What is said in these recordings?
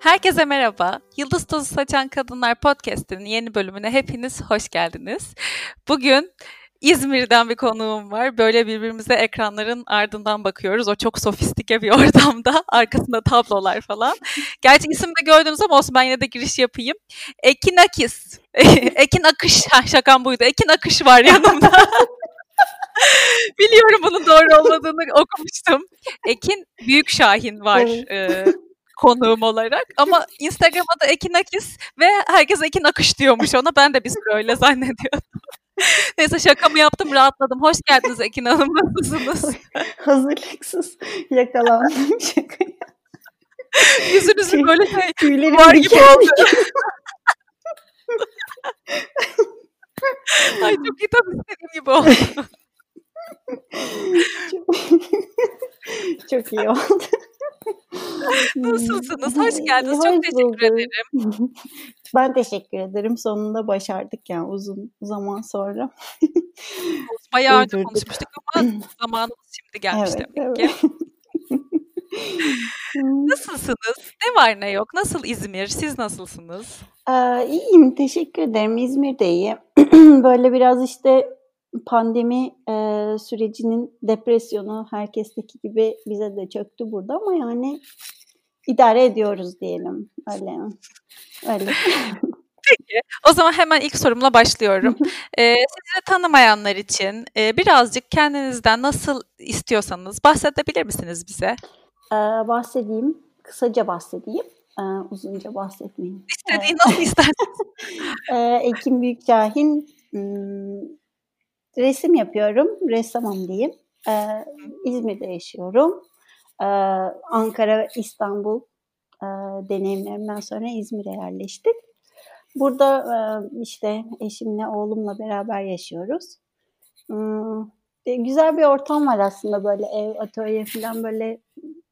Herkese merhaba. Yıldız Tozu Saçan Kadınlar Podcast'inin yeni bölümüne hepiniz hoş geldiniz. Bugün İzmir'den bir konuğum var. Böyle birbirimize ekranların ardından bakıyoruz. O çok sofistike bir ortamda. Arkasında tablolar falan. Gerçi isim de gördünüz ama olsun ben yine de giriş yapayım. Ekin Akis. Ekin Akış. Ha, şakam buydu. Ekin Akış var yanımda. Biliyorum bunun doğru olmadığını okumuştum. Ekin Büyük Şahin var. Ee, konuğum olarak. Ama Instagram'da Ekin Akis ve herkes Ekin Akış diyormuş ona. Ben de bir süre öyle zannediyordum. Neyse şakamı yaptım rahatladım. Hoş geldiniz Ekin Hanım. Nasılsınız? Hazırlıksız yakalandım şakaya. Yüzünüzün böyle şey Tüylerim var gibi oldu. Ay çok iyi tam istediğim gibi oldu. Çok, çok iyi oldu. Nasılsınız? Hoş geldiniz. Hoş Çok teşekkür bulduk. ederim. Ben teşekkür ederim. Sonunda başardık yani uzun zaman sonra. Bayağı önce konuşmuştuk ama zamanımız şimdi gelmiş Evet, demek evet. ki. Nasılsınız? Ne var ne yok? Nasıl İzmir? Siz nasılsınız? Aa, iyiyim, teşekkür ederim. İzmir de iyi. Böyle biraz işte pandemi e, sürecinin depresyonu herkesteki gibi bize de çöktü burada ama yani idare ediyoruz diyelim. Öyle. Öyle. Peki. O zaman hemen ilk sorumla başlıyorum. Ee, sizi tanımayanlar için e, birazcık kendinizden nasıl istiyorsanız bahsedebilir misiniz bize? Ee, bahsedeyim. Kısaca bahsedeyim. Ee, uzunca bahsetmeyeyim. İstediğin nasıl isterseniz. Ee, Ekim Büyükşahin resim yapıyorum. Ressamım diyeyim. Ee, İzmir'de yaşıyorum. Ee, Ankara, İstanbul e, deneyimlerimden sonra İzmir'e yerleştik. Burada e, işte eşimle, oğlumla beraber yaşıyoruz. Hmm, e, güzel bir ortam var aslında böyle ev, atölye falan böyle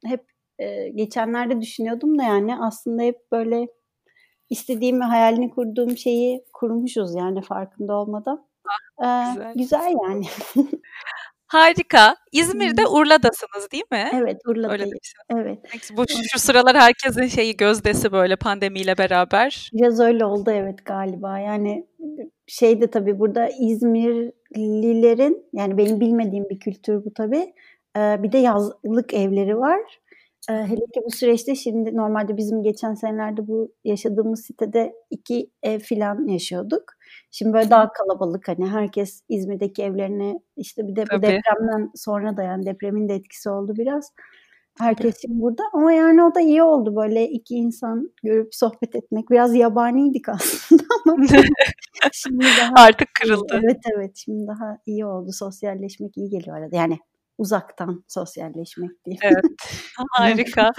hep e, geçenlerde düşünüyordum da yani aslında hep böyle istediğim ve hayalini kurduğum şeyi kurmuşuz yani farkında olmadan. Ee, güzel. güzel yani. Harika. İzmir'de Urla'dasınız değil mi? Evet Öyle Urla'dayım. demişsiniz. Evet. Bu şu, sıralar herkesin şeyi gözdesi böyle pandemiyle beraber. Biraz öyle oldu evet galiba. Yani şey de tabii burada İzmirlilerin yani benim bilmediğim bir kültür bu tabii. Bir de yazlık evleri var. Hele ki bu süreçte şimdi normalde bizim geçen senelerde bu yaşadığımız sitede iki ev filan yaşıyorduk. Şimdi böyle daha kalabalık hani herkes İzmir'deki evlerine işte bir de bu depremden sonra da yani depremin de etkisi oldu biraz. Herkes şimdi burada ama yani o da iyi oldu böyle iki insan görüp sohbet etmek. Biraz yabaniydik aslında ama şimdi daha Artık kırıldı. Evet evet şimdi daha iyi oldu. Sosyalleşmek iyi geliyor arada. Yani uzaktan sosyalleşmek diyeyim. Evet. Harika.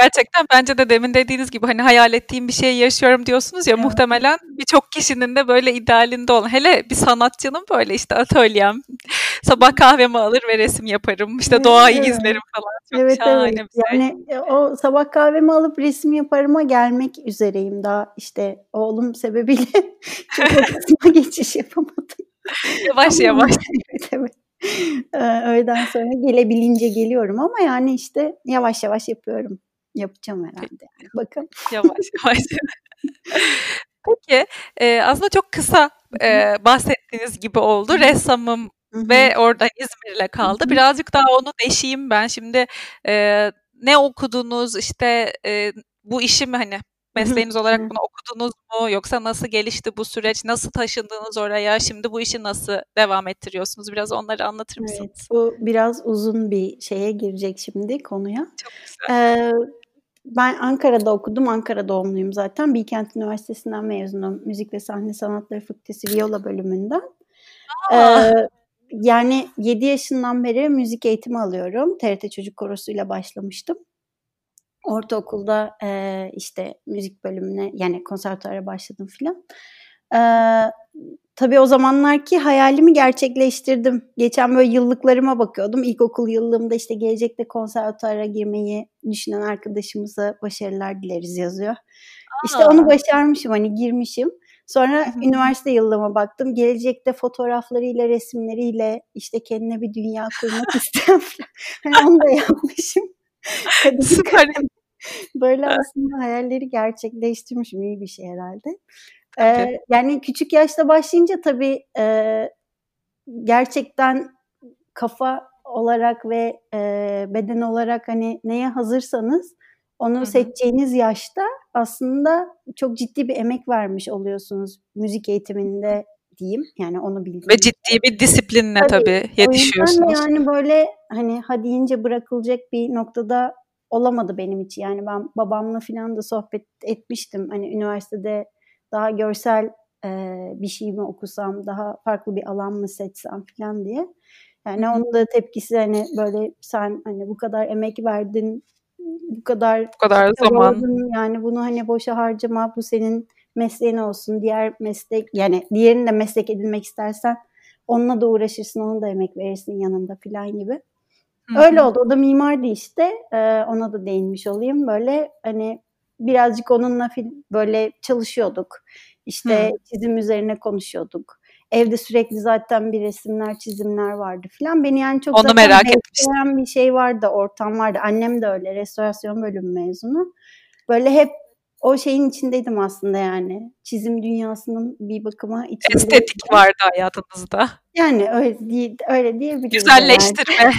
Gerçekten bence de demin dediğiniz gibi hani hayal ettiğim bir şeyi yaşıyorum diyorsunuz ya Evet. muhtemelen birçok kişinin de böyle idealinde olan hele bir sanatçının böyle işte atölyem sabah kahvemi alır ve resim yaparım işte Evet, doğayı evet. izlerim falan çok Evet şahane evet. bir şey. Yani e, o sabah kahvemi alıp resim yaparıma gelmek üzereyim daha işte oğlum sebebiyle çok geçiş yapamadım. Yavaş yavaş. evet evet. Öğleden sonra gelebilince geliyorum ama yani işte yavaş yavaş yapıyorum. Yapacağım herhalde. Yani. Bakın. Yavaş yavaş. Peki e, aslında çok kısa e, bahsettiğiniz gibi oldu. Ressamım Hı hı. ve orada İzmir'le kaldı. Hı hı. Birazcık daha onu deşeyim ben. Şimdi e, ne okudunuz işte e, bu işi mi hani mesleğiniz olarak bunu okudunuz mu yoksa nasıl gelişti bu süreç nasıl taşındınız oraya şimdi bu işi nasıl devam ettiriyorsunuz biraz onları anlatır Evet, mısınız? bu biraz uzun bir şeye girecek şimdi konuya. Çok güzel. Ee, ben Ankara'da okudum. Ankara doğumluyum zaten. Bilkent Üniversitesi'nden mezunum. Müzik ve Sahne Sanatları Fakültesi Viola bölümünden. Aa, Ee, yani 7 yaşından beri müzik eğitimi alıyorum. TRT Çocuk Korosu'yla başlamıştım. Ortaokulda e, işte müzik bölümüne yani konservatuara başladım filan. Ee, tabii o zamanlarki hayalimi gerçekleştirdim. Geçen böyle yıllıklarıma bakıyordum. İlkokul yıllığımda işte gelecekte konservatuara girmeyi düşünen arkadaşımıza başarılar dileriz yazıyor. İşte onu aa, başarmışım hani girmişim. Sonra hı hı. üniversite yıllığıma baktım. Gelecekte fotoğraflarıyla, resimleriyle işte kendine bir dünya kurmak isteyen. Hani onu da yapmışım. Kadın süper. Böyle aslında hayalleri gerçekleştirmişim. iyi bir şey herhalde. Ee, yani küçük yaşta başlayınca tabii e, gerçekten kafa olarak ve e, beden olarak hani neye hazırsanız onu Hı-hı. seçeceğiniz yaşta aslında çok ciddi bir emek vermiş oluyorsunuz müzik eğitiminde diyeyim. Yani onu bildiğim. Ve ciddi bir disiplinle tabii, tabii yetişiyorsunuz. yani böyle hani ha deyince bırakılacak bir noktada olamadı benim için. Yani ben babamla falan da sohbet etmiştim. Hani üniversitede daha görsel e, bir şey mi okusam, daha farklı bir alan mı seçsem falan diye. Yani onun da tepkisi hani böyle sen hani bu kadar emek verdin, bu kadar bu kadar zaman oldun, yani bunu hani boşa harcama, bu senin mesleğin olsun. Diğer meslek yani diğerini de meslek edinmek istersen onunla da uğraşırsın, onu da emek verirsin yanında falan gibi. Hı-hı. Öyle oldu. O da mimardı işte. Ee, ona da değinmiş olayım. Böyle hani birazcık onunla böyle çalışıyorduk. İşte Hı. çizim üzerine konuşuyorduk. Evde sürekli zaten bir resimler, çizimler vardı falan. Beni yani çok Onu merak etmiştim. bir şey vardı, ortam vardı. Annem de öyle, restorasyon bölümü mezunu. Böyle hep o şeyin içindeydim aslında yani. Çizim dünyasının bir bakıma içinde. Estetik vardı hayatınızda. Yani öyle, diye, öyle diyebiliriz. Güzelleştirme.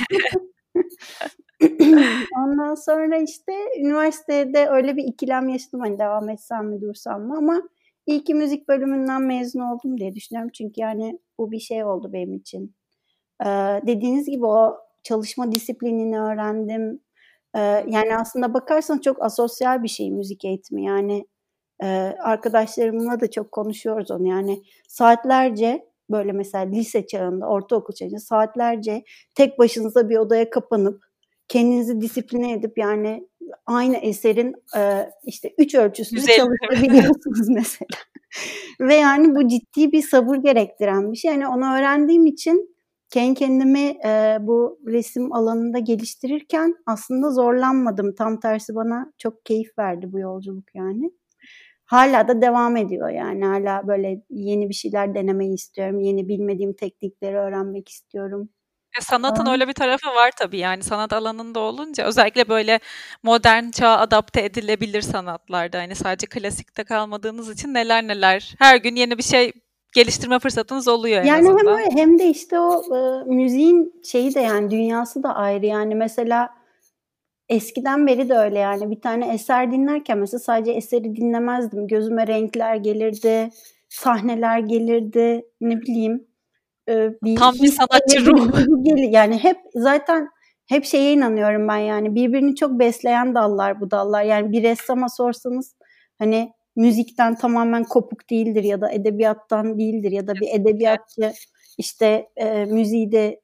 Ondan sonra işte üniversitede öyle bir ikilem yaşadım hani devam etsem mi dursam mı ama iyi ki müzik bölümünden mezun oldum diye düşünüyorum. Çünkü yani bu bir şey oldu benim için. Ee, dediğiniz gibi o çalışma disiplinini öğrendim. Yani aslında bakarsan çok asosyal bir şey müzik eğitimi. Yani e, arkadaşlarımla da çok konuşuyoruz onu. Yani saatlerce böyle mesela lise çağında, ortaokul çağında saatlerce tek başınıza bir odaya kapanıp kendinizi disipline edip yani aynı eserin e, işte üç ölçüsünü Güzel. çalışabiliyorsunuz mesela. Ve yani bu ciddi bir sabır gerektiren bir şey. Yani onu öğrendiğim için kendi kendimi e, bu resim alanında geliştirirken aslında zorlanmadım. Tam tersi bana çok keyif verdi bu yolculuk yani hala da devam ediyor yani hala böyle yeni bir şeyler denemeyi istiyorum. Yeni bilmediğim teknikleri öğrenmek istiyorum. E, sanatın öyle bir tarafı var tabii yani sanat alanında olunca özellikle böyle modern çağa adapte edilebilir sanatlarda hani sadece klasikte kalmadığınız için neler neler her gün yeni bir şey geliştirme fırsatınız oluyor en yani azından. hem hem de işte o e, müziğin şeyi de yani dünyası da ayrı yani mesela eskiden beri de öyle yani bir tane eser dinlerken mesela sadece eseri dinlemezdim. Gözüme renkler gelirdi, sahneler gelirdi, ne bileyim. E, bir Tam bir sanatçı ruhu. Yani hep zaten hep şeye inanıyorum ben yani birbirini çok besleyen dallar bu dallar. Yani bir ressama sorsanız hani müzikten tamamen kopuk değildir ya da edebiyattan değildir ya da bir edebiyatçı işte e, müziği de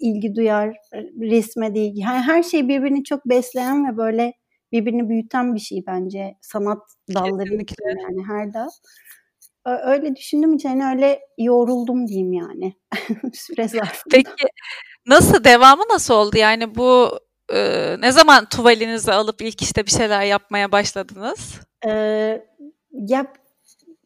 ilgi duyar, resme de ilgi. Yani her şey birbirini çok besleyen ve böyle birbirini büyüten bir şey bence sanat dalları yani her dal. Öyle düşündüm için hani öyle yoruldum diyeyim yani süre zarfında. Peki nasıl devamı nasıl oldu yani bu e, ne zaman tuvalinizi alıp ilk işte bir şeyler yapmaya başladınız? Ee, ya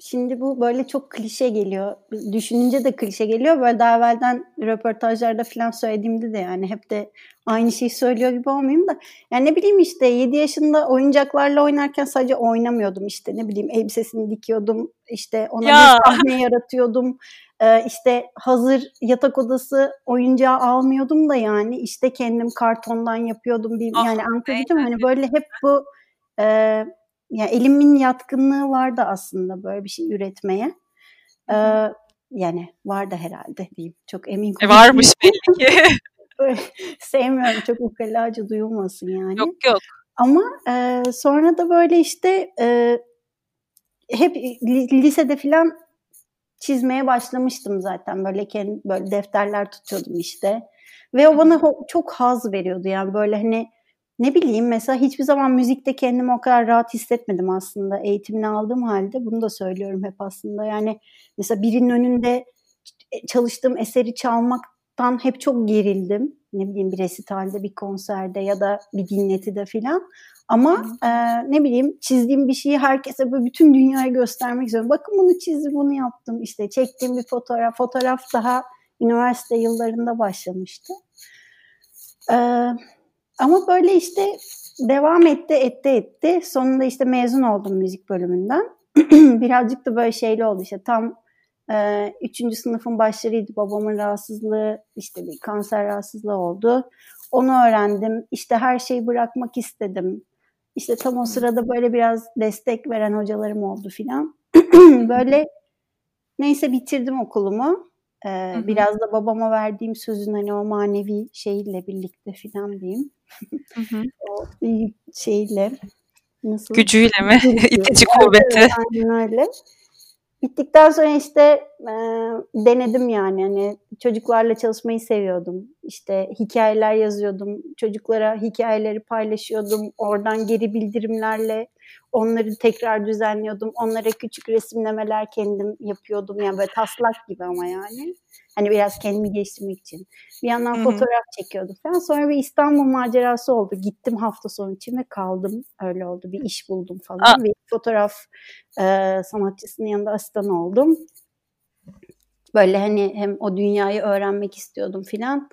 Şimdi bu böyle çok klişe geliyor. Düşününce de klişe geliyor. Böyle daha evvelden röportajlarda falan söylediğimde de yani hep de aynı şeyi söylüyor gibi olmayayım da. Yani ne bileyim işte 7 yaşında oyuncaklarla oynarken sadece oynamıyordum işte. Ne bileyim elbisesini dikiyordum. işte ona ya. bir sahne yaratıyordum. Ee, işte hazır yatak odası oyuncağı almıyordum da yani işte kendim kartondan yapıyordum. Bir, ah, yani anlatabiliyor Hani böyle hep bu e, yani elimin yatkınlığı vardı aslında böyle bir şey üretmeye. Ee, yani vardı herhalde diyeyim. Çok emin e varmış belli ki. Sevmiyorum çok ukalaca duyulmasın yani. Yok yok. Ama e, sonra da böyle işte e, hep lisede filan çizmeye başlamıştım zaten. Böyle kendi böyle defterler tutuyordum işte. Ve o bana çok haz veriyordu yani böyle hani ne bileyim mesela hiçbir zaman müzikte kendimi o kadar rahat hissetmedim aslında. Eğitimini aldığım halde bunu da söylüyorum hep aslında. Yani mesela birinin önünde çalıştığım eseri çalmaktan hep çok gerildim. Ne bileyim bir resitalde bir konserde ya da bir dinletide filan. Ama e, ne bileyim çizdiğim bir şeyi herkese böyle bütün dünyaya göstermek istiyorum. Bakın bunu çizdim bunu yaptım. İşte çektiğim bir fotoğraf fotoğraf daha üniversite yıllarında başlamıştı. Ee, ama böyle işte devam etti, etti, etti. Sonunda işte mezun oldum müzik bölümünden. Birazcık da böyle şeyli oldu işte tam e, üçüncü sınıfın başlarıydı. Babamın rahatsızlığı işte bir kanser rahatsızlığı oldu. Onu öğrendim. İşte her şeyi bırakmak istedim. İşte tam o sırada böyle biraz destek veren hocalarım oldu filan. böyle neyse bitirdim okulumu. Ee, biraz da babama verdiğim sözün hani o manevi şeyle birlikte filan diyeyim. o şeyle nasıl? Gücüyle mi? İtici kuvveti. Evet, aynen öyle. Bittikten sonra işte e, denedim yani hani çocuklarla çalışmayı seviyordum. İşte hikayeler yazıyordum. Çocuklara hikayeleri paylaşıyordum. Oradan geri bildirimlerle onları tekrar düzenliyordum. Onlara küçük resimlemeler kendim yapıyordum. Yani böyle taslak gibi ama yani. Hani biraz kendimi geliştirmek için. Bir yandan Hı-hı. fotoğraf çekiyordum falan. Sonra bir İstanbul macerası oldu. Gittim hafta sonu için ve kaldım. Öyle oldu. Bir iş buldum falan. Aa. Bir fotoğraf e, sanatçısının yanında asistan oldum. Böyle hani hem o dünyayı öğrenmek istiyordum filan.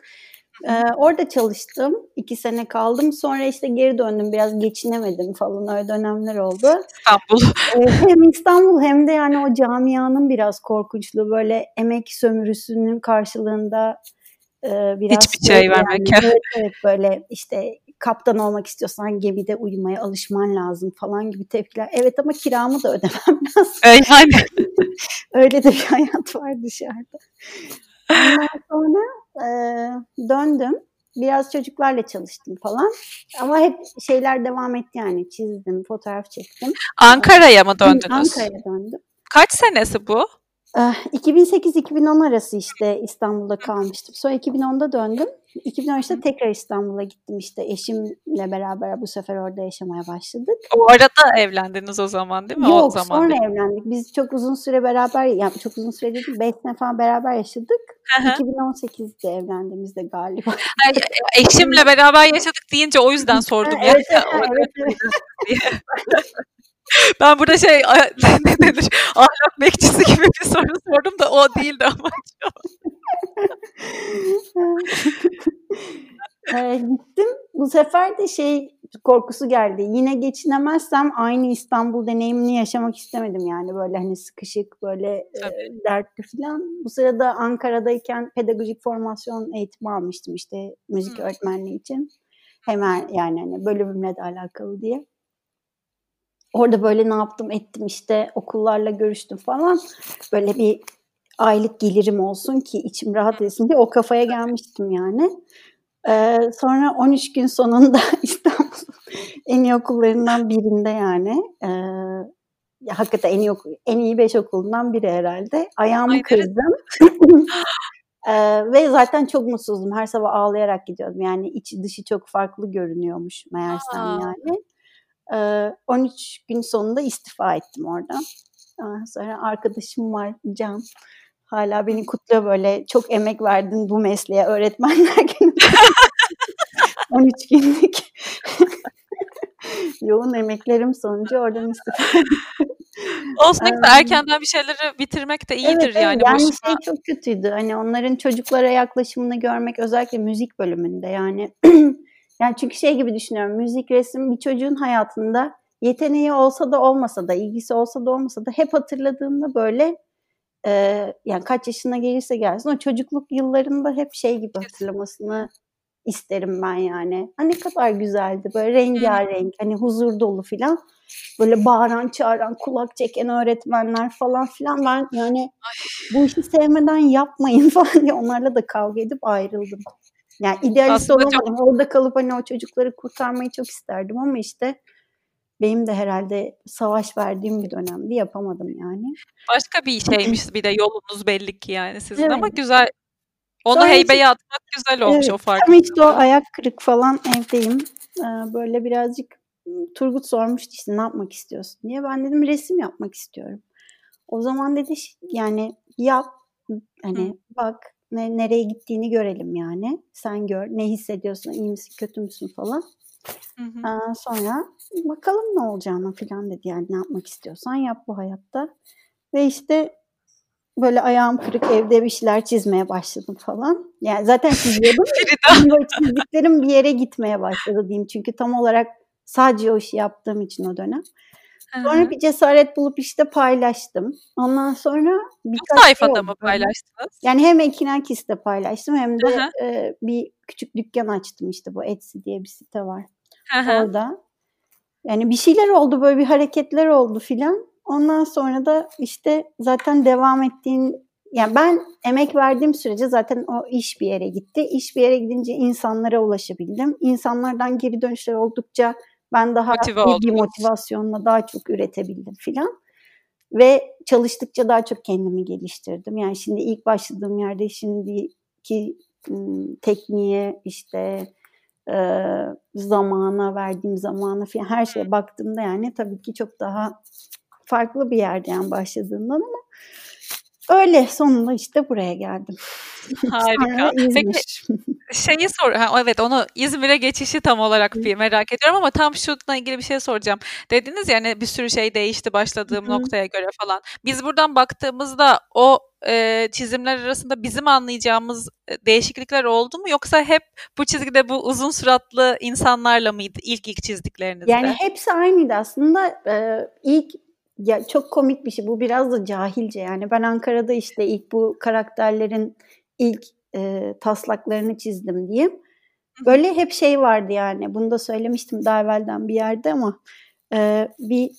Ee, orada çalıştım. iki sene kaldım. Sonra işte geri döndüm. Biraz geçinemedim falan. Öyle dönemler oldu. İstanbul. Ee, hem İstanbul hem de yani o camianın biraz korkunçluğu. Böyle emek sömürüsünün karşılığında e, biraz... Hiçbir şey yani, vermek. Evet, evet böyle işte kaptan olmak istiyorsan gemide uyumaya alışman lazım falan gibi tepkiler. Evet ama kiramı da ödemem lazım. Yani. Öyle de bir hayat var dışarıda. Ondan sonra e, döndüm. Biraz çocuklarla çalıştım falan. Ama hep şeyler devam etti yani. Çizdim, fotoğraf çektim. Ankara'ya mı döndünüz? Ankara'ya döndüm. Kaç senesi bu? 2008-2010 arası işte İstanbul'da kalmıştım. Sonra 2010'da döndüm. 2013'te tekrar İstanbul'a gittim işte eşimle beraber bu sefer orada yaşamaya başladık. O arada evlendiniz o zaman değil mi? Yok o zaman sonra değil. evlendik. Biz çok uzun süre beraber yani çok uzun süre değil 5 sene falan beraber yaşadık. 2018'de evlendiğimizde galiba. Ay, eşimle beraber yaşadık deyince o yüzden sordum. evet, ya. evet, evet. Ben burada şey ne denir ahlak bekçisi gibi bir soru sordum da o değildi ama ee, gittim. Bu sefer de şey korkusu geldi. Yine geçinemezsem aynı İstanbul deneyimini yaşamak istemedim yani böyle hani sıkışık böyle e, dertli falan. Bu sırada Ankara'dayken pedagojik formasyon eğitimi almıştım işte müzik hmm. öğretmenliği için. Hemen yani hani bölümümle de alakalı diye. Orada böyle ne yaptım ettim işte okullarla görüştüm falan. Böyle bir aylık gelirim olsun ki içim rahat etsin diye o kafaya gelmiştim yani. Ee, sonra 13 gün sonunda İstanbul en iyi okullarından birinde yani e, ya hakikaten en iyi okul, en iyi 5 okulundan biri herhalde. Ayağımı Ay, kırdım. ee, ve zaten çok mutsuzdum. Her sabah ağlayarak gidiyordum. Yani içi dışı çok farklı görünüyormuş meğersem Aa. yani. 13 gün sonunda istifa ettim oradan. Sonra arkadaşım var Can. Hala beni kutluyor böyle çok emek verdin bu mesleğe öğretmenler günü. 13 günlük yoğun emeklerim sonucu oradan istifa Olsun kadar erkenden bir şeyleri bitirmek de iyidir evet, yani. Yani boşuna. şey çok kötüydü. Hani onların çocuklara yaklaşımını görmek özellikle müzik bölümünde yani Yani çünkü şey gibi düşünüyorum. Müzik, resim bir çocuğun hayatında yeteneği olsa da olmasa da, ilgisi olsa da olmasa da hep hatırladığında böyle e, yani kaç yaşına gelirse gelsin o çocukluk yıllarında hep şey gibi hatırlamasını isterim ben yani. Hani ne kadar güzeldi böyle rengarenk hani huzur dolu filan. Böyle bağıran çağıran kulak çeken öğretmenler falan filan ben yani bu işi sevmeden yapmayın falan diye onlarla da kavga edip ayrıldım. Yani idealist Aslında olamadım. Çok... Orada kalıp hani o çocukları kurtarmayı çok isterdim ama işte benim de herhalde savaş verdiğim bir dönemdi yapamadım yani. Başka bir şeymiş bir de yolunuz belli ki yani sizin evet. ama güzel. Onu Sonra heybeye atmak güzel olmuş evet, o fark. Ama işte o ayak kırık falan evdeyim. Ee, böyle birazcık Turgut sormuştu işte ne yapmak istiyorsun diye. Ben dedim resim yapmak istiyorum. O zaman dedi yani yap hani Hı. bak ne, nereye gittiğini görelim yani. Sen gör ne hissediyorsun, iyi misin, kötü müsün falan. Hı hı. Aa, sonra bakalım ne olacağını falan dedi yani ne yapmak istiyorsan yap bu hayatta. Ve işte böyle ayağım kırık evde bir şeyler çizmeye başladım falan. Yani zaten çiziyordum. böyle çizdiklerim bir yere gitmeye başladı diyeyim. Çünkü tam olarak Sadece o işi yaptığım için o dönem. Sonra bir cesaret bulup işte paylaştım. Ondan sonra birkaç Çok sayfada şey mı paylaştınız? Yani hem Ekinakis'te paylaştım hem de e, bir küçük dükkan açtım işte bu Etsy diye bir site var. Orada. Yani bir şeyler oldu böyle bir hareketler oldu filan. Ondan sonra da işte zaten devam ettiğin yani ben emek verdiğim sürece zaten o iş bir yere gitti. İş bir yere gidince insanlara ulaşabildim. İnsanlardan geri dönüşler oldukça ben daha Motive iyi bir motivasyonla daha çok üretebildim filan. Ve çalıştıkça daha çok kendimi geliştirdim. Yani şimdi ilk başladığım yerde şimdiki tekniğe işte e, zamana verdiğim zamana falan her şeye baktığımda yani tabii ki çok daha farklı bir yerden başladığımdan ama öyle sonunda işte buraya geldim. Harika. Peki şeyi sor, ha, evet onu İzmir'e geçişi tam olarak bir merak ediyorum ama tam şununla ilgili bir şey soracağım. Dediniz ya hani bir sürü şey değişti başladığım Hı. noktaya göre falan. Biz buradan baktığımızda o e, çizimler arasında bizim anlayacağımız değişiklikler oldu mu yoksa hep bu çizgide bu uzun suratlı insanlarla mıydı ilk ilk çizdiklerinizde? Yani hepsi aynıydı aslında. Ee, ilk ya çok komik bir şey. Bu biraz da cahilce yani. Ben Ankara'da işte ilk bu karakterlerin ilk e, taslaklarını çizdim diyeyim. Böyle hep şey vardı yani. Bunu da söylemiştim daha evvelden bir yerde ama e, bir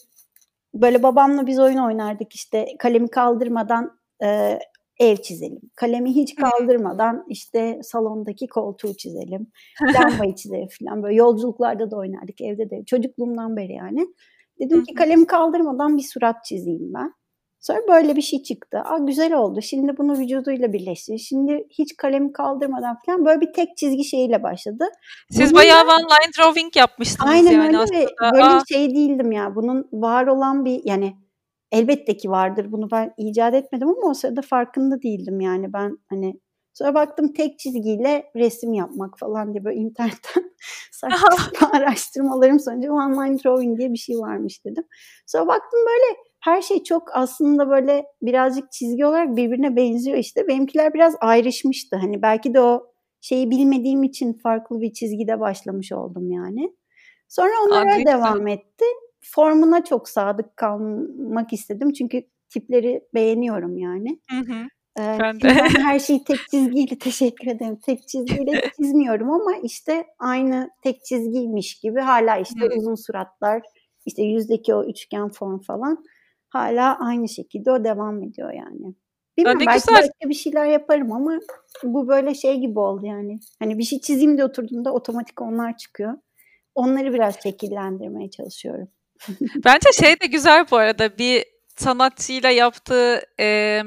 böyle babamla biz oyun oynardık işte kalemi kaldırmadan e, ev çizelim. Kalemi hiç kaldırmadan işte salondaki koltuğu çizelim. Lambayı çizelim falan. Böyle yolculuklarda da oynardık evde de. Çocukluğumdan beri yani. Dedim ki kalemi kaldırmadan bir surat çizeyim ben. Sonra böyle bir şey çıktı. Aa güzel oldu. Şimdi bunu vücuduyla birleştir. Şimdi hiç kalemi kaldırmadan falan böyle bir tek çizgi şeyiyle başladı. Siz Bunun bayağı one line drawing yapmıştınız aynen yani öyle aslında. Böyle Aa. şey değildim ya. Bunun var olan bir yani elbette ki vardır. Bunu ben icat etmedim ama o sırada farkında değildim yani. Ben hani Sonra baktım tek çizgiyle resim yapmak falan diye böyle internetten saçma araştırmalarım sonucu online drawing diye bir şey varmış dedim. Sonra baktım böyle her şey çok aslında böyle birazcık çizgi olarak birbirine benziyor işte. Benimkiler biraz ayrışmıştı. Hani belki de o şeyi bilmediğim için farklı bir çizgide başlamış oldum yani. Sonra onlara Aa, devam etti. Formuna çok sadık kalmak istedim. Çünkü tipleri beğeniyorum yani. Hı hı. Ee, ben de. her şeyi tek çizgiyle teşekkür ederim. Tek çizgiyle çizmiyorum ama işte aynı tek çizgiymiş gibi hala işte hmm. uzun suratlar, işte yüzdeki o üçgen form falan hala aynı şekilde o devam ediyor yani. Bilmiyorum belki güzel. başka bir şeyler yaparım ama bu böyle şey gibi oldu yani. Hani bir şey çizeyim de oturduğumda otomatik onlar çıkıyor. Onları biraz şekillendirmeye çalışıyorum. Bence şey de güzel bu arada bir sanatçıyla yaptığı e,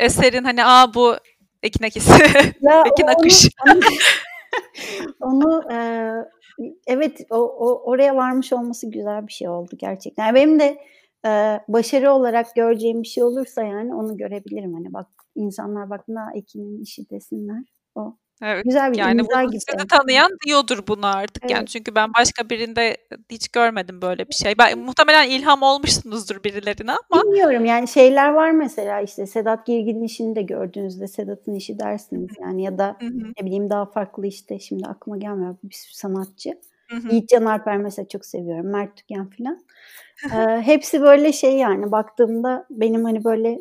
eserin hani aa bu Ekin Akisi, Ekin Akış. Onu, onu e, evet o, o, oraya varmış olması güzel bir şey oldu gerçekten. Yani benim de e, başarı olarak göreceğim bir şey olursa yani onu görebilirim. Hani bak insanlar bak ne Ekin'in işi desinler. O Evet. Güzel bir yani imza gibi. Sizi tanıyan diyordur bunu artık evet. yani çünkü ben başka birinde hiç görmedim böyle bir şey. Ben muhtemelen ilham olmuşsunuzdur birilerine ama. Bilmiyorum yani şeyler var mesela işte Sedat Girgin'in işini de gördüğünüzde Sedat'ın işi dersiniz yani ya da Hı-hı. ne bileyim daha farklı işte şimdi aklıma gelmiyor bir sürü sanatçı. Hı-hı. Yiğit Can Alper mesela çok seviyorum. Mert Tüken filan. ee, hepsi böyle şey yani baktığımda benim hani böyle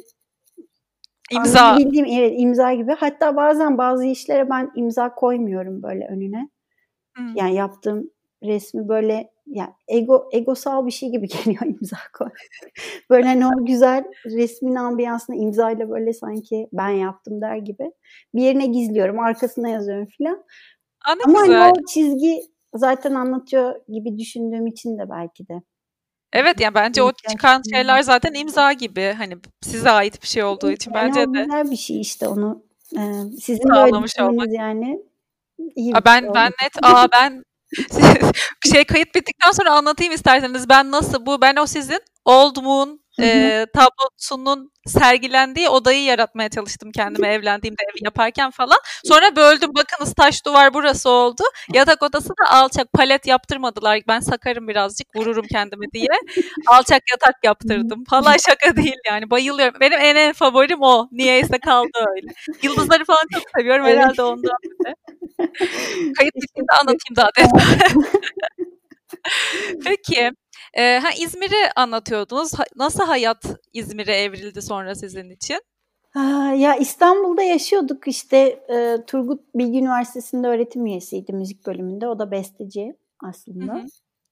İmza. Bildiğim evet imza gibi. Hatta bazen bazı işlere ben imza koymuyorum böyle önüne. Hmm. Yani yaptığım resmi böyle yani ego egosal bir şey gibi geliyor imza koy. böyle hani o güzel resmin ambiyansını imzayla böyle sanki ben yaptım der gibi. Bir yerine gizliyorum, arkasına yazıyorum filan. Ama güzel. hani o çizgi zaten anlatıyor gibi düşündüğüm için de belki de. Evet yani bence o çıkan şeyler zaten imza gibi. Hani size ait bir şey olduğu için yani bence de. Güzel bir şey işte onu e, sizin böyle olmak. yani iyi aa, ben şey ben net aa ben şey kayıt bittikten sonra anlatayım isterseniz ben nasıl bu ben o sizin Old Moon e, tablosunun sergilendiği odayı yaratmaya çalıştım kendime evlendiğimde evi yaparken falan. Sonra böldüm bakınız taş duvar burası oldu. Yatak odası da alçak palet yaptırmadılar. Ben sakarım birazcık vururum kendimi diye. Alçak yatak yaptırdım. Falan şaka değil yani bayılıyorum. Benim en en favorim o. Niyeyse kaldı öyle. Yıldızları falan çok seviyorum herhalde ondan bile. Kayıt bittiğinde anlatayım daha detaylı. Peki, eee, ha, İzmir'i anlatıyordunuz. Ha nasıl hayat İzmir'e evrildi sonra sizin için? Ya İstanbul'da yaşıyorduk işte eee, Turgut Bilgi Üniversitesi'nde öğretim üyesiydi müzik bölümünde. O da besteci Hı aslında. hı.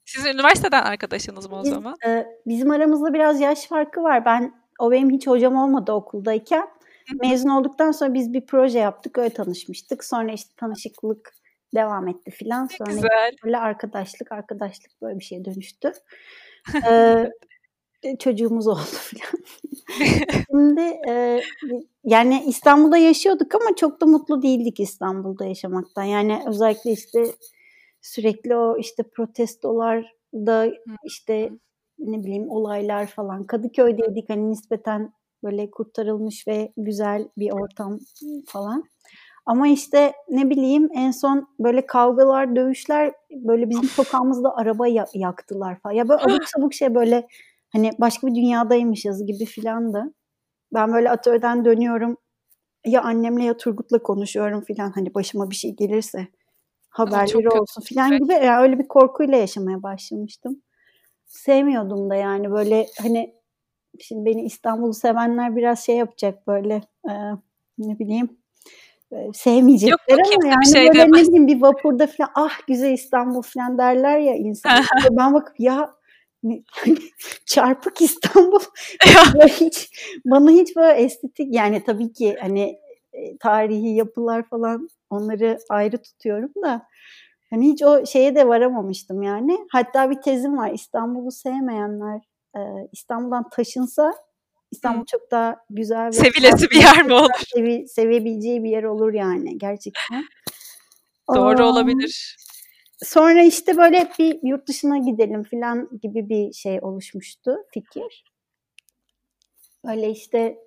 Siz üniversiteden arkadaşınız mı o Biz, zaman? eee, bizim aramızda biraz yaş farkı var. Ben o benim hiç hocam olmadı okuldayken. Hı hı. Mezun olduktan sonra biz bir proje yaptık. Öyle tanışmıştık. Sonra işte tanışıklık devam etti filan. Sonra güzel. böyle arkadaşlık, arkadaşlık böyle bir şeye dönüştü. Eee, çocuğumuz oldu filan. Şimdi eee, yani İstanbul'da yaşıyorduk ama çok da mutlu değildik İstanbul'da yaşamaktan. Yani özellikle işte sürekli o işte protestolarda işte ne bileyim olaylar falan. Kadıköy'deydik hani nispeten böyle kurtarılmış ve güzel bir ortam falan. Ama işte ne bileyim en son böyle kavgalar, dövüşler böyle bizim sokağımızda araba ya- yaktılar falan. Ya böyle abuk sabuk şey böyle hani başka bir dünyadaymışız gibi filan da. Ben böyle atölyeden dönüyorum. Ya annemle ya Turgut'la konuşuyorum filan hani başıma bir şey gelirse haberleri olsun filan şey. gibi. Yani öyle bir korkuyla yaşamaya başlamıştım. Sevmiyordum da yani böyle hani şimdi beni İstanbul'u sevenler biraz şey yapacak böyle e, ne bileyim sevmeyecekler yok ama yani şey böyle ne bileyim bir vapurda falan ah güzel İstanbul falan derler ya insan. Ben bakıp ya ne- çarpık İstanbul hiç bana hiç böyle estetik yani tabii ki hani e, tarihi yapılar falan onları ayrı tutuyorum da hani hiç o şeye de varamamıştım yani. Hatta bir tezim var İstanbul'u sevmeyenler e, İstanbul'dan taşınsa İstanbul çok daha güzel ve Sevilesi bir yer mi olur? sevi, sevebileceği bir yer olur yani gerçekten. Doğru Aa, olabilir. sonra işte böyle bir yurt dışına gidelim falan gibi bir şey oluşmuştu fikir. Öyle işte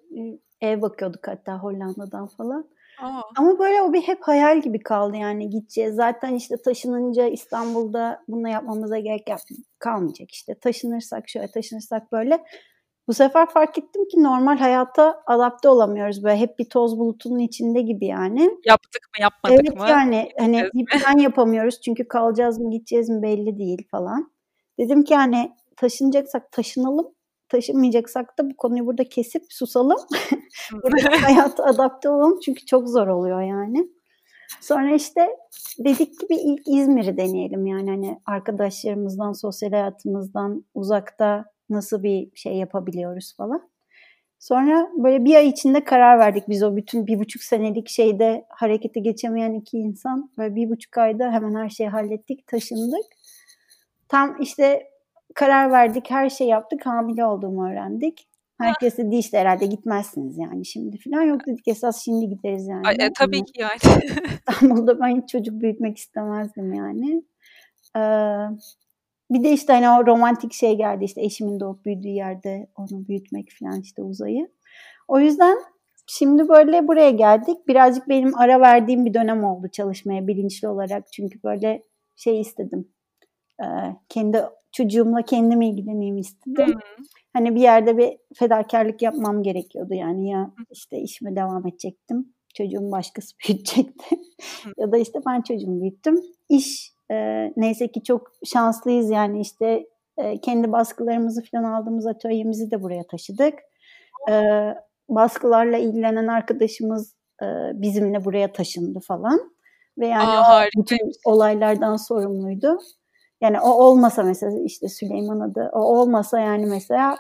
ev bakıyorduk hatta Hollanda'dan falan. A! Ama böyle o bir hep hayal gibi kaldı yani gideceğiz. Zaten işte taşınınca İstanbul'da bunu yapmamıza gerek kalmayacak işte. Taşınırsak şöyle taşınırsak böyle. Bu sefer fark ettim ki normal hayata adapte olamıyoruz. Böyle hep bir toz bulutunun içinde gibi yani. Yaptık mı yapmadık Evet mı? yani hani bir plan yapamıyoruz çünkü kalacağız mı gideceğiz mi belli değil falan. Dedim ki hani taşınacaksak taşınalım. Taşınmayacaksak da bu konuyu burada kesip susalım. Hı. Buradaki hayata adapte olalım çünkü çok zor oluyor yani. Sonra işte dedik ki bir ilk İzmir'i deneyelim yani hani arkadaşlarımızdan, sosyal hayatımızdan uzakta nasıl bir şey yapabiliyoruz falan. Sonra böyle bir ay içinde karar verdik biz o bütün bir buçuk senelik şeyde harekete geçemeyen iki insan. Böyle bir buçuk ayda hemen her şeyi hallettik, taşındık. Tam işte karar verdik, her şey yaptık, hamile olduğumu öğrendik. Herkes dedi işte herhalde gitmezsiniz yani şimdi falan. Yok dedik esas şimdi gideriz yani. Ay, e, tabii ki yani. İstanbul'da ben hiç çocuk büyütmek istemezdim yani. Ee, bir de işte hani o romantik şey geldi işte eşimin doğup büyüdüğü yerde onu büyütmek falan işte uzayı. O yüzden şimdi böyle buraya geldik. Birazcık benim ara verdiğim bir dönem oldu çalışmaya bilinçli olarak. Çünkü böyle şey istedim. Ee, kendi çocuğumla kendim ilgileneyim istedim. Hani bir yerde bir fedakarlık yapmam gerekiyordu yani ya işte işime devam edecektim. Çocuğumu başkası büyütecekti. Ya da işte ben çocuğumu büyüttüm. İş e, neyse ki çok şanslıyız yani işte e, kendi baskılarımızı falan aldığımız atölyemizi de buraya taşıdık. E, baskılarla ilgilenen arkadaşımız e, bizimle buraya taşındı falan. Ve yani A, o bütün olaylardan sorumluydu. Yani o olmasa mesela işte Süleyman adı o olmasa yani mesela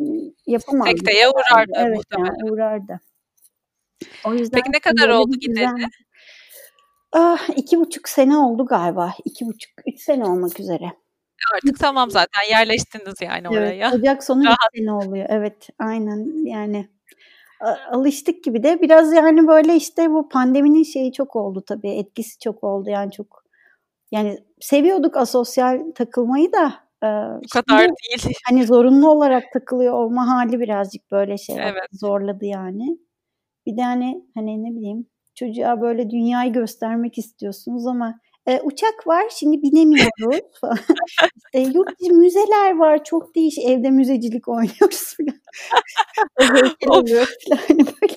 ıı, yapamazdık Sekteye uğrardı Evet muhtemelen. yani uğrardı. O yüzden Peki ne kadar oldu gideli? Ah, iki buçuk sene oldu galiba. İki buçuk, üç sene olmak üzere. Artık tamam zaten yerleştiniz yani Evet, oraya. Ocak sonu üç Rahat. sene oluyor. Evet, aynen yani alıştık gibi de biraz yani böyle işte bu pandeminin şeyi çok oldu tabii etkisi çok oldu yani çok yani seviyorduk asosyal takılmayı da e, Bu kadar şimdi değil. hani zorunlu olarak takılıyor olma hali birazcık böyle şey Evet. zorladı yani. Bir de hani hani ne bileyim çocuğa böyle dünyayı göstermek istiyorsunuz ama e, uçak var şimdi binemiyoruz falan. E, yurt dışı müzeler var çok değişik evde müzecilik oynuyoruz falan. oluyor hani böyle.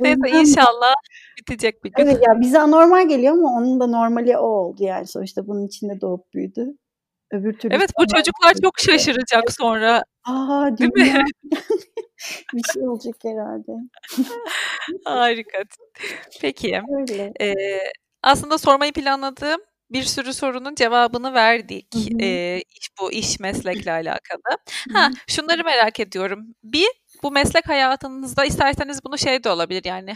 Neyse inşallah bitecek bir gün. Evet ya bize anormal geliyor ama onun da normali o oldu yani sonuçta bunun içinde doğup büyüdü. Öbür türlü Evet bu çocuklar çok şaşıracak sonra. Aa Değil mi? Bir şey olacak herhalde. Harika. Peki. Öyle. Eee, aslında sormayı planladığım bir sürü sorunun cevabını verdik. Hı hı. Eee, iş bu iş meslekle alakalı. Hı Ha, şunları merak ediyorum. Bir, bu meslek hayatınızda isterseniz bunu şey de olabilir yani.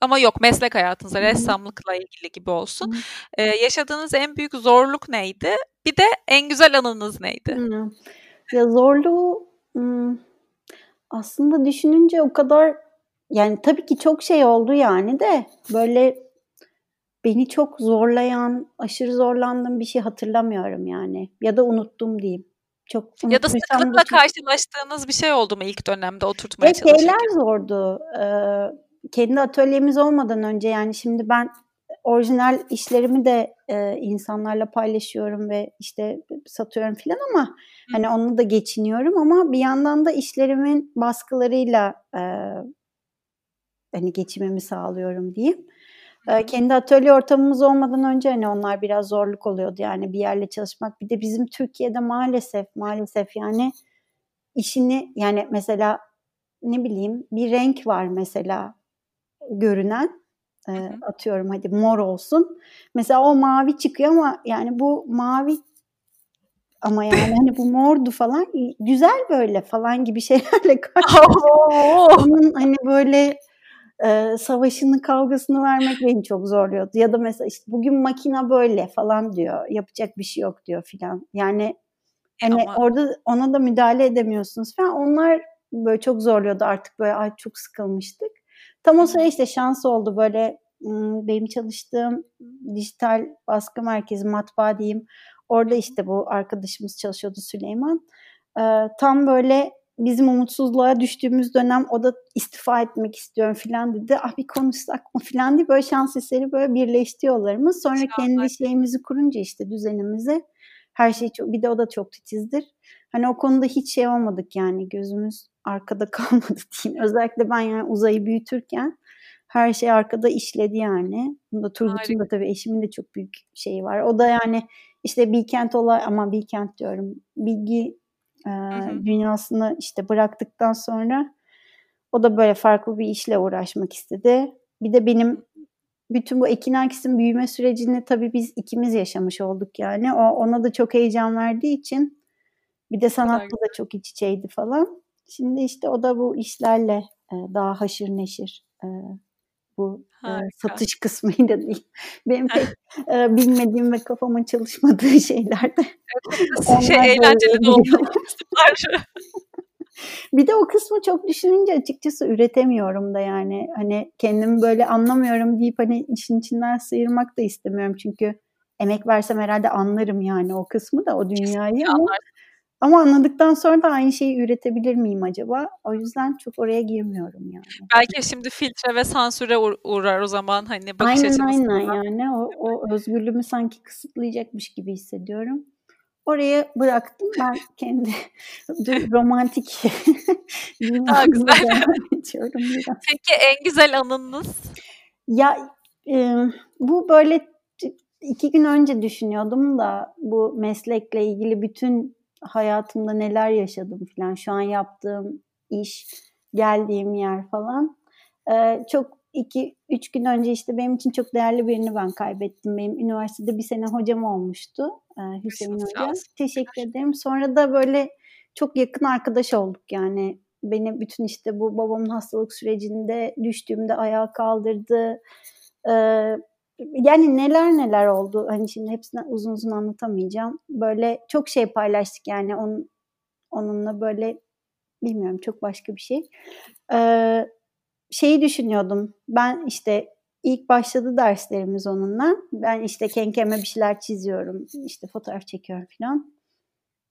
Ama yok meslek hayatınızda ressamlıkla ilgili gibi olsun. Eee, yaşadığınız en büyük zorluk neydi? Bir de en güzel anınız neydi? Ya zorluğu, aslında düşününce o kadar yani tabii ki çok şey oldu yani de böyle beni çok zorlayan, aşırı zorlandığım bir şey hatırlamıyorum yani ya da unuttum diyeyim. Çok Ya da sıklıkla çok karşılaştığınız bir şey oldu mu ilk dönemde Ya oturtmaya şeyler çalışırken? zordu. Eee, kendi atölyemiz olmadan önce yani şimdi ben orijinal işlerimi de, eee, insanlarla paylaşıyorum ve işte satıyorum filan ama Hı hani onunla da geçiniyorum ama bir yandan da işlerimin baskılarıyla, eee, hani geçimimi sağlıyorum diyeyim. Hı. kendi atölye ortamımız olmadan önce hani onlar biraz zorluk oluyordu yani bir yerle çalışmak. Bir de bizim Türkiye'de maalesef, maalesef yani işini yani mesela ne bileyim bir renk var mesela görünen. Hı. atıyorum hadi mor olsun. Mesela o mavi çıkıyor ama yani bu mavi ama yani hani bu mordu falan güzel böyle falan gibi şeylerle karşı O! onun hani böyle, eee, savaşını, kavgasını vermek beni çok zorluyordu. Ya da mesela işte bugün makine böyle falan diyor. Yapacak bir şey yok diyor filan. Yani E, hani ama orada ona da müdahale edemiyorsunuz falan. Onlar böyle çok zorluyordu artık böyle ay çok sıkılmıştık. Tam o sıra işte şans oldu böyle, benim çalıştığım dijital baskı merkezi, matbaa diyeyim. Orada işte bu arkadaşımız çalışıyordu Süleyman. Tam böyle bizim umutsuzluğa düştüğümüz dönem o da istifa etmek istiyorum filan dedi. Ah bir konuşsak mı filan diye böyle şans eseri böyle birleşti yollarımız. Sonra kendi şeyimizi kurunca işte düzenimizi her şey çok bir de o da çok titizdir. Hani o konuda hiç şey olmadık yani gözümüz arkada kalmadı diyeyim. Özellikle ben yani uzayı büyütürken her şey arkada işledi yani. Bunda Turgut'un da tabii eşimin de çok büyük şeyi var. O da yani işte Bilkent olay ama Bilkent diyorum bilgi, hı. dünyasını işte bıraktıktan sonra o da böyle farklı bir işle uğraşmak istedi. Bir de benim bütün bu Ekin Akis'in büyüme sürecini tabii biz ikimiz yaşamış olduk yani. O ona da çok heyecan verdiği için bir de sanatla da çok iç içeydi falan. Şimdi işte o da bu işlerle, eee, daha haşır neşir. Eee, bu, eee, Harika. satış kısmıyla diyeyim. Benim pek, bilmediğim ve kafamın çalışmadığı şeylerde Evet, şey eğlenceli de olmalı. Bir de o kısmı çok düşününce açıkçası üretemiyorum da yani. Hani kendimi böyle anlamıyorum deyip hani işin içinden sıyırmak da istemiyorum. Çünkü emek versem herhâlde anlarım yani o kısmı da, o dünyayı Kesinlikle ama anlarsın. Ama anladıktan sonra da aynı şeyi üretebilir miyim acaba? O yüzden çok oraya girmiyorum yani. Belki şimdi filtre ve sansüre uğ uğrar o zaman hani bakış Aynen, açınız aynen yani o o özgürlüğümü sanki kısıtlayacakmış gibi hissediyorum. Oraya bıraktım. Ben kendi romantik A, dünyamla güzel. Peki en güzel anınız? Ya, emm, bu böyle 2 gün önce düşünüyordum da bu meslekle ilgili bütün hayatımda neler yaşadım filan, şu an yaptığım iş, geldiğim yer falan. Eee, çok 2-3 gün önce işte benim için çok değerli birini ben kaybettim. Benim üniversitede bir sene hocam olmuştu, eee, Hüseyin Hoca. Teşekkür ederim. Sonra da böyle çok yakın arkadaş olduk yani. Beni bütün işte bu babamın hastalık sürecinde düştüğümde ayağa kaldırdı. Eee, yani neler neler oldu. Hani şimdi hepsini uzun uzun anlatamayacağım. Böyle çok şey paylaştık yani onun onunla böyle bilmiyorum çok başka bir şey. Eee, şeyi düşünüyordum. Ben işte ilk başladı derslerimiz onunla. Ben işte kendi kendime bir şeyler çiziyorum, işte fotoğraf çekiyorum filan.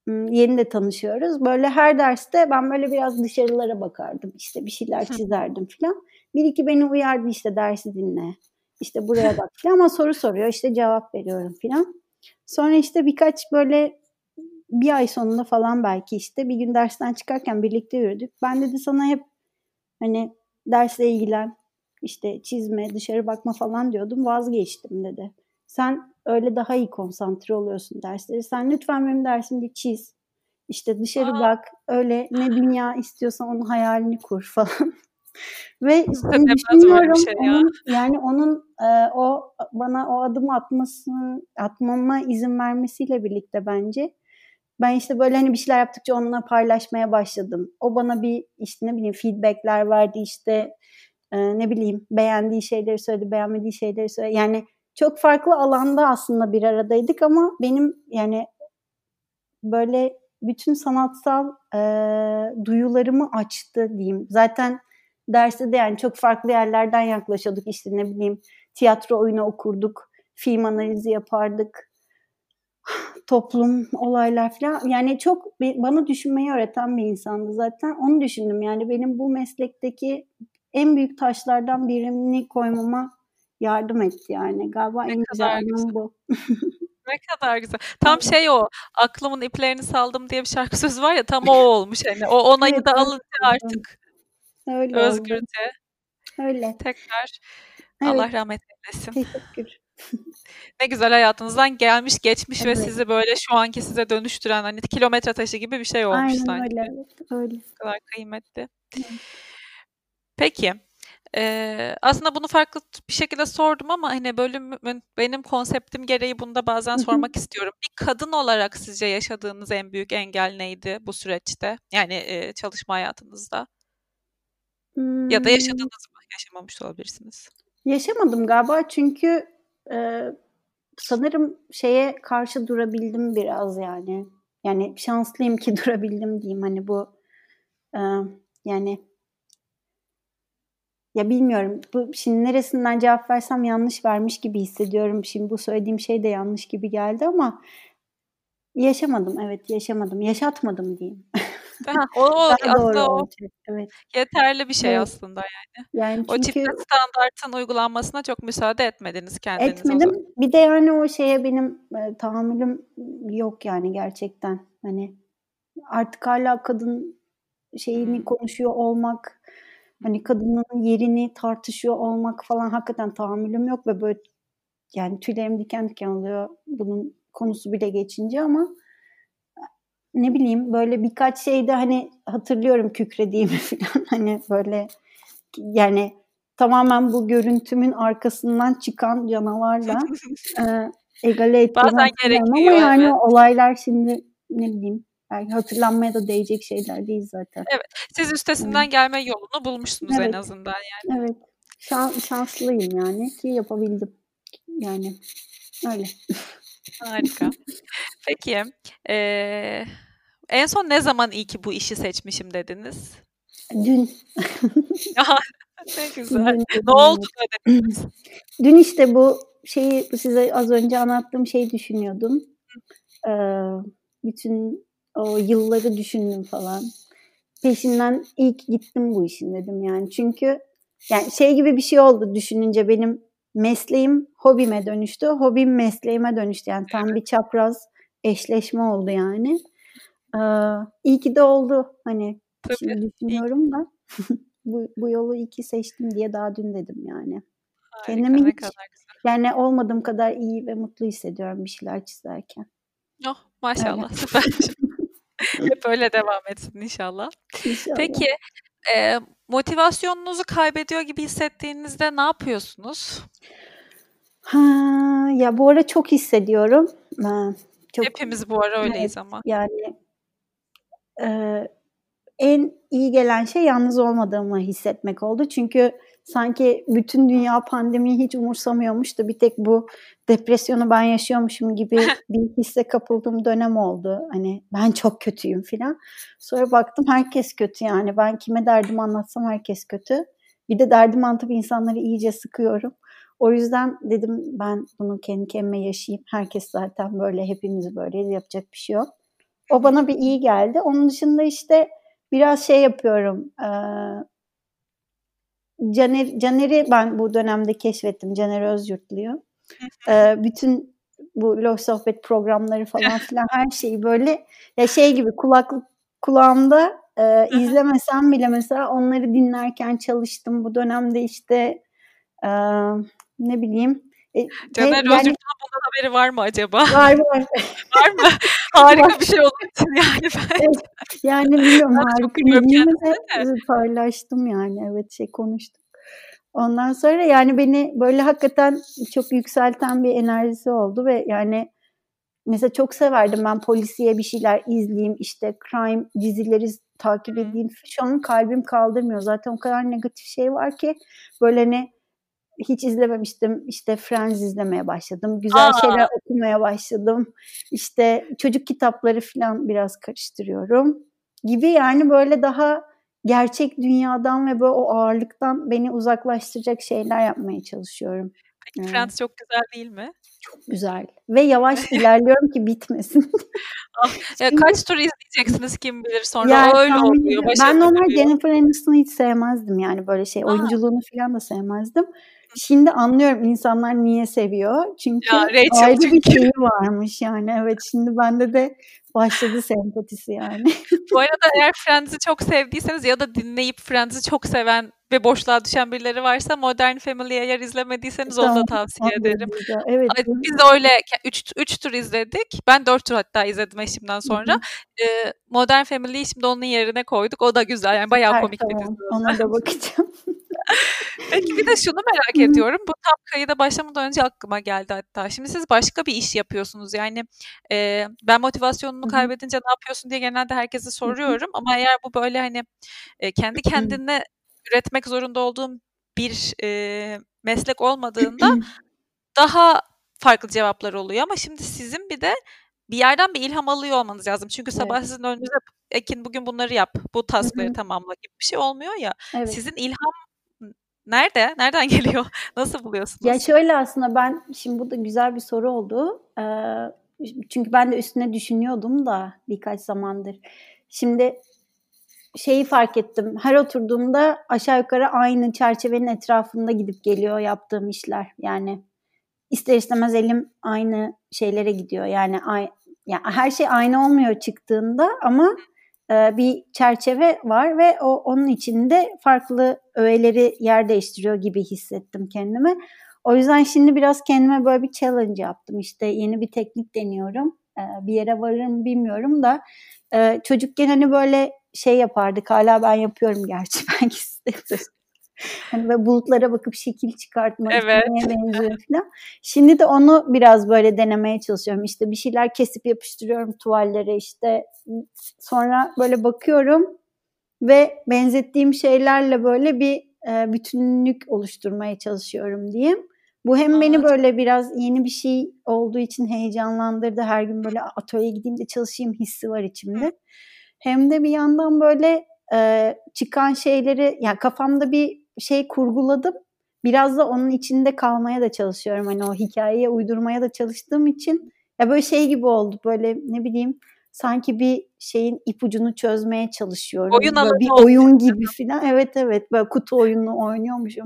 Imm, yeni de tanışıyoruz. Böyle her derste ben böyle biraz dışarılara bakardım. İşte bir şeyler çizerdim filan. 1-2 beni uyardı işte dersi dinle, işte buraya bak ama soru soruyor, işte cevap veriyorum filan. Sonra işte birkaç böyle 1 ay sonunda falan belki işte bir gün dersten çıkarken birlikte yürüdük. Ben dedi sana hep hani dersle ilgilen, işte çizme, dışarı bakma falan diyordum. Vazgeçtim dedi. Sen öyle daha iyi konsantre oluyorsun dersleri. Sen lütfen benim dersimde çiz. İşte dışarı Aa. bak. Öyle ne dünya istiyorsan onun hayalini kur falan. Ve düşünüyorum şey ya. onun, yani onun e, o bana o adımı atmasını atmama izin vermesiyle birlikte bence ben işte böyle hani bir şeyler yaptıkça onunla paylaşmaya başladım. O bana bir işte ne bileyim feedbackler verdi işte e, ne bileyim beğendiği şeyleri söyledi, beğenmediği şeyleri söyledi. Yani çok farklı alanda aslında bir aradaydık ama benim yani böyle bütün sanatsal e, duyularımı açtı diyeyim. Zaten derste de yani çok farklı yerlerden yaklaşıyorduk. İşte ne bileyim tiyatro oyunu okurduk, film analizi yapardık, toplum, olaylar falan. Yani çok bana düşünmeyi öğreten bir insandı zaten. Onu düşündüm yani benim bu meslekteki en büyük taşlardan birini koymama yardım etti yani. Galiba ne en güzel bu. ne kadar güzel. Tam şey o aklımın iplerini saldım diye bir şarkı sözü var ya tam o olmuş hani. O onayı evet, da alınca artık Öyle özgürce. Oldu. Öyle. Tekrar evet. Allah rahmet eylesin. Teşekkür. ne güzel hayatınızdan gelmiş geçmiş evet. ve sizi böyle şu anki size dönüştüren hani kilometre taşı gibi bir şey olmuş Aynen sanki. öyle. Öyle. Ne kadar kıymetli. Evet. Peki. Ee, aslında bunu farklı bir şekilde sordum ama hani bölümün benim konseptim gereği bunu da bazen sormak istiyorum. Bir kadın olarak sizce yaşadığınız en büyük engel neydi bu süreçte? Yani e, çalışma hayatınızda? Hmm. Ya da yaşadınız mı? Yaşamamış olabilirsiniz. Yaşamadım galiba çünkü e, sanırım şeye karşı durabildim biraz yani. Yani şanslıyım ki durabildim diyeyim hani bu e, yani ya bilmiyorum. Bu şimdi neresinden cevap versem yanlış vermiş gibi hissediyorum. Şimdi bu söylediğim şey de yanlış gibi geldi ama yaşamadım. Evet, yaşamadım. Yaşatmadım diyeyim. o, o aslında o evet. yeterli bir şey evet. aslında yani. yani çünkü, o çifte standartın uygulanmasına çok müsaade etmediniz kendiniz. Etmedim. Bir de yani o şeye benim e, tahammülüm yok yani gerçekten. Hani artık hala kadın şeyini hmm. konuşuyor olmak Hani kadının yerini tartışıyor olmak falan hakikaten tahammülüm yok ve böyle yani tüylerim diken diken oluyor bunun konusu bile geçince ama ne bileyim böyle birkaç şeyde hani hatırlıyorum kükrediğimi falan hani böyle yani tamamen bu görüntümün arkasından çıkan canavarla e, egale Bazen gerekiyor. Ama yani evet. olaylar şimdi ne bileyim Belki hatırlanmaya da değecek şeyler değil zaten. Evet. Siz üstesinden evet. gelme yolunu bulmuşsunuz evet. en azından yani. Evet. Şan, şanslıyım yani ki yapabildim. Yani öyle. Harika. Peki. Ee, en son ne zaman iyi ki bu işi seçmişim dediniz? Dün. ne güzel. Dün, ne oldu da dediniz? Dün işte bu şeyi size az önce anlattığım şeyi düşünüyordum. Ee, bütün o yılları düşündüm falan. Peşinden ilk gittim bu işin dedim yani. Çünkü yani şey gibi bir şey oldu düşününce benim mesleğim hobime dönüştü. Hobim mesleğime dönüştü. Yani tam bir çapraz eşleşme oldu yani. Ee, iyi ki de oldu. Hani Tabii. şimdi düşünüyorum da bu, bu yolu iyi ki seçtim diye daha dün dedim yani. Harika, Kendimi hiç, yani olmadığım kadar iyi ve mutlu hissediyorum bir şeyler çizerken. Oh maşallah evet. süper. Hep öyle devam etsin inşallah. inşallah. Peki e, motivasyonunuzu kaybediyor gibi hissettiğinizde ne yapıyorsunuz? Ha, ya bu ara çok hissediyorum. Ha, çok, Hepimiz bu ara öyleyiz evet, ama. Yani e, en iyi gelen şey yalnız olmadığımı hissetmek oldu. Çünkü sanki bütün dünya pandemiyi hiç umursamıyormuş da bir tek bu depresyonu ben yaşıyormuşum gibi bir hisse kapıldığım dönem oldu. Hani ben çok kötüyüm filan. Sonra baktım herkes kötü yani. Ben kime derdimi anlatsam herkes kötü. Bir de derdim anlatıp insanları iyice sıkıyorum. O yüzden dedim ben bunu kendi kendime yaşayayım. Herkes zaten böyle, hepimiz böyle yapacak bir şey yok. O bana bir iyi geldi. Onun dışında işte biraz şey yapıyorum. Ee, Caner, Caner'i ben bu dönemde keşfettim. Caner Özyurtlu'yu. ee, bütün bu loş sohbet programları falan filan her şeyi böyle ya şey gibi kulaklık kulağımda e, izlemesem bile mesela onları dinlerken çalıştım. Bu dönemde işte Ee, ne bileyim. E, Caner yani, Özürt'ün bundan haberi var mı acaba? Var var. var mı? Harika bir şey olduğu için yani. Evet, yani bilmiyorum harika bildiğimi de paylaştım yani. Evet şey konuştuk. Ondan sonra yani beni böyle hakikaten çok yükselten bir enerjisi oldu ve yani mesela çok severdim ben polisiye bir şeyler izleyeyim işte crime dizileri takip edeyim. Şu an kalbim kaldırmıyor. Zaten o kadar negatif şey var ki böyle ne hiç izlememiştim. İşte Friends izlemeye başladım. Güzel Aa. şeyler okumaya başladım. İşte çocuk kitapları falan biraz karıştırıyorum gibi yani böyle daha gerçek dünyadan ve böyle o ağırlıktan beni uzaklaştıracak şeyler yapmaya çalışıyorum. Peki evet. Friends çok güzel değil mi? Çok güzel. Ve yavaş ilerliyorum ki bitmesin. ah, ya kaç tur izleyeceksiniz kim bilir sonra yani, öyle oluyor. Ben normal Jennifer Aniston'u hiç sevmezdim yani böyle şey. Aa. Oyunculuğunu falan da sevmezdim. Şimdi anlıyorum insanlar niye seviyor. Çünkü ya, Rachel ayrı çünkü. bir şeyi varmış yani. Evet şimdi bende de başladı sempatisi yani. Bu arada eğer Friends'i çok sevdiyseniz ya da dinleyip Friends'i çok seven ve boşluğa düşen birileri varsa Modern Family'yi eğer izlemediyseniz tamam, onu da tavsiye ederim. Evet. Biz de öyle 3 tur izledik. Ben 4 tur hatta izledim eşimden sonra. Ee, Modern Family'yi şimdi onun yerine koyduk. O da güzel. Yani bayağı Süper, komik tamam. bir dizi. Ona da bakacağım. Peki bir de şunu merak ediyorum. Bu tam kayıda başlamadan önce aklıma geldi hatta. Şimdi siz başka bir iş yapıyorsunuz. Yani e, ben motivasyonunu kaybedince ne yapıyorsun diye genelde herkese soruyorum. Ama eğer bu böyle hani e, kendi kendine üretmek zorunda olduğum bir e, meslek olmadığında daha farklı cevaplar oluyor. Ama şimdi sizin bir de bir yerden bir ilham alıyor olmanız lazım. Çünkü sabah evet. sizin önünüze Ekin bugün bunları yap, bu taskları tamamla gibi bir şey olmuyor ya. Evet. Sizin ilham Nerede? Nereden geliyor? Nasıl buluyorsunuz? Ya şöyle aslında ben şimdi bu da güzel bir soru oldu. Ee, çünkü ben de üstüne düşünüyordum da birkaç zamandır. Şimdi şeyi fark ettim. Her oturduğumda aşağı yukarı aynı çerçevenin etrafında gidip geliyor yaptığım işler. Yani ister istemez elim aynı şeylere gidiyor. Yani ay, yani her şey aynı olmuyor çıktığında ama e, bir çerçeve var ve o onun içinde farklı öğeleri yer değiştiriyor gibi hissettim kendimi. O yüzden şimdi biraz kendime böyle bir challenge yaptım. İşte yeni bir teknik deniyorum. E, bir yere varırım bilmiyorum da e, çocukken hani böyle şey yapardık. Hala ben yapıyorum gerçi belki siz Hani böyle bulutlara bakıp şekil çıkartma, evet. benziyor falan. Şimdi de onu biraz böyle denemeye çalışıyorum. İşte bir şeyler kesip yapıştırıyorum tuvallere işte. Sonra böyle bakıyorum ve benzettiğim şeylerle böyle bir e, bütünlük oluşturmaya çalışıyorum diyeyim. Bu hem Aa, beni böyle biraz yeni bir şey olduğu için heyecanlandırdı. Her gün böyle atölyeye gideyim de çalışayım hissi var içimde. Hem de bir yandan böyle e, çıkan şeyleri yani kafamda bir şey kurguladım. Biraz da onun içinde kalmaya da çalışıyorum. Hani o hikayeye uydurmaya da çalıştığım için ya böyle şey gibi oldu. Böyle ne bileyim sanki bir şeyin ipucunu çözmeye çalışıyorum. Oyun böyle bir oyun gibi falan. Evet evet böyle kutu oyunu oynuyormuşum.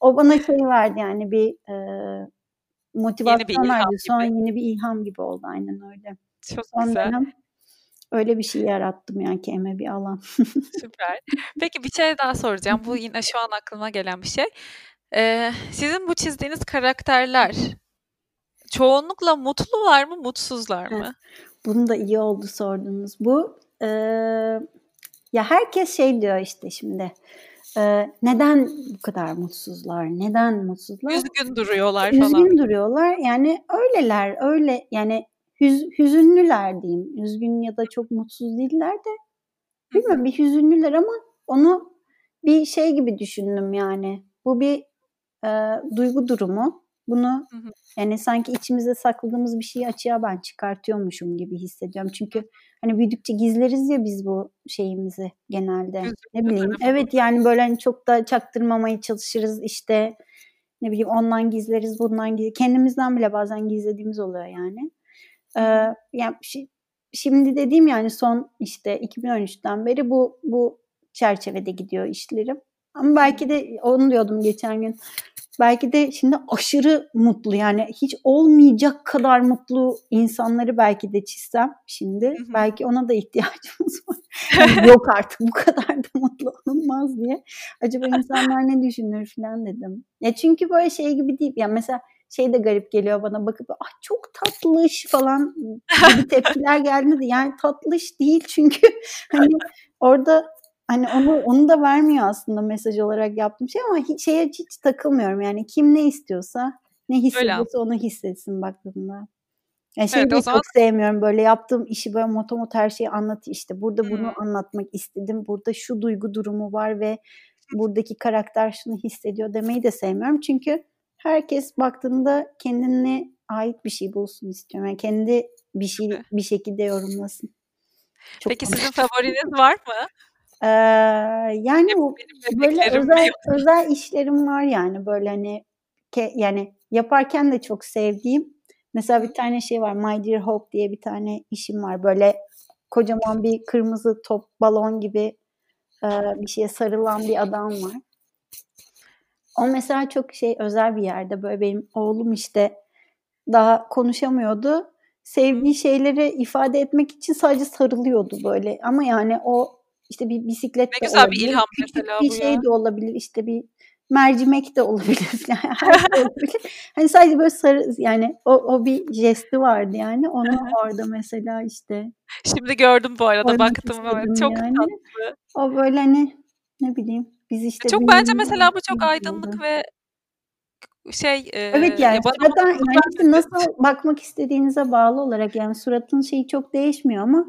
o bana şey verdi yani bir e, motivasyon verdi. Sonra yeni bir ilham gibi oldu aynen öyle. Çok Son güzel. Dönem Öyle bir şey yarattım yani kendime bir alan. Süper. Peki bir şey daha soracağım. Bu yine şu an aklıma gelen bir şey. Ee, sizin bu çizdiğiniz karakterler çoğunlukla mutlular mı, mutsuzlar mı? Bunu da iyi oldu sordunuz. Bu e, ya herkes şey diyor işte şimdi. E, neden bu kadar mutsuzlar? Neden mutsuzlar? Üzgün duruyorlar falan. Üzgün duruyorlar. Yani öyleler, öyle yani hüz, hüzünlüler diyeyim. Üzgün ya da çok mutsuz değiller de. Bilmiyorum bir hüzünlüler ama onu bir şey gibi düşündüm yani. Bu bir e, duygu durumu. Bunu hı hı. yani sanki içimizde sakladığımız bir şeyi açığa ben çıkartıyormuşum gibi hissediyorum. Çünkü hani büyüdükçe gizleriz ya biz bu şeyimizi genelde. Ne bileyim. Evet yani böyle hani çok da çaktırmamaya çalışırız işte ne bileyim ondan gizleriz bundan gizleriz. Kendimizden bile bazen gizlediğimiz oluyor yani. Ee, yani şimdi dediğim yani son işte 2013'ten beri bu bu çerçevede gidiyor işlerim. Ama belki de onu diyordum geçen gün. Belki de şimdi aşırı mutlu yani hiç olmayacak kadar mutlu insanları belki de çizsem şimdi hı hı. belki ona da ihtiyacımız var. yani yok artık bu kadar da mutlu olunmaz diye. Acaba insanlar ne düşünür falan dedim. Ya çünkü böyle şey gibi değil. Ya mesela şey de garip geliyor bana bakıp ah çok tatlış falan gibi tepkiler geldi yani tatlış değil çünkü hani orada hani onu onu da vermiyor aslında mesaj olarak yaptığım şey ama hiç, şeye hiç takılmıyorum yani kim ne istiyorsa ne hissediyorsa onu hissetsin baktığında. Yani şey evet, de zaman... çok sevmiyorum böyle yaptığım işi böyle motomot her şeyi anlat işte burada hmm. bunu anlatmak istedim burada şu duygu durumu var ve buradaki karakter şunu hissediyor demeyi de sevmiyorum çünkü herkes baktığında kendine ait bir şey bulsun istiyorum yani kendi bir şey bir şekilde yorumlasın. Çok Peki sizin favoriniz var mı? Ee, yani bu böyle özel özel işlerim var yani böyle hani ke, yani yaparken de çok sevdiğim mesela bir tane şey var My Dear Hope diye bir tane işim var böyle kocaman bir kırmızı top balon gibi e, bir şeye sarılan bir adam var. O mesela çok şey özel bir yerde böyle benim oğlum işte daha konuşamıyordu. Sevdiği şeyleri ifade etmek için sadece sarılıyordu böyle. Ama yani o işte bir bisiklet ne de güzel olabilir. bir ilham mesela bir şey ya. de olabilir. İşte bir mercimek de olabilir. Yani her şey olabilir. Hani sadece böyle sarı yani o, o bir jesti vardı yani. Onu orada mesela işte. Şimdi gördüm bu arada baktım evet. Çok yani. tatlı. O böyle hani ne bileyim biz işte çok bence mesela bu çok aydınlık ve şey e, evet yani ya surattan yani nasıl bakmak istediğinize bağlı olarak yani suratın şeyi çok değişmiyor ama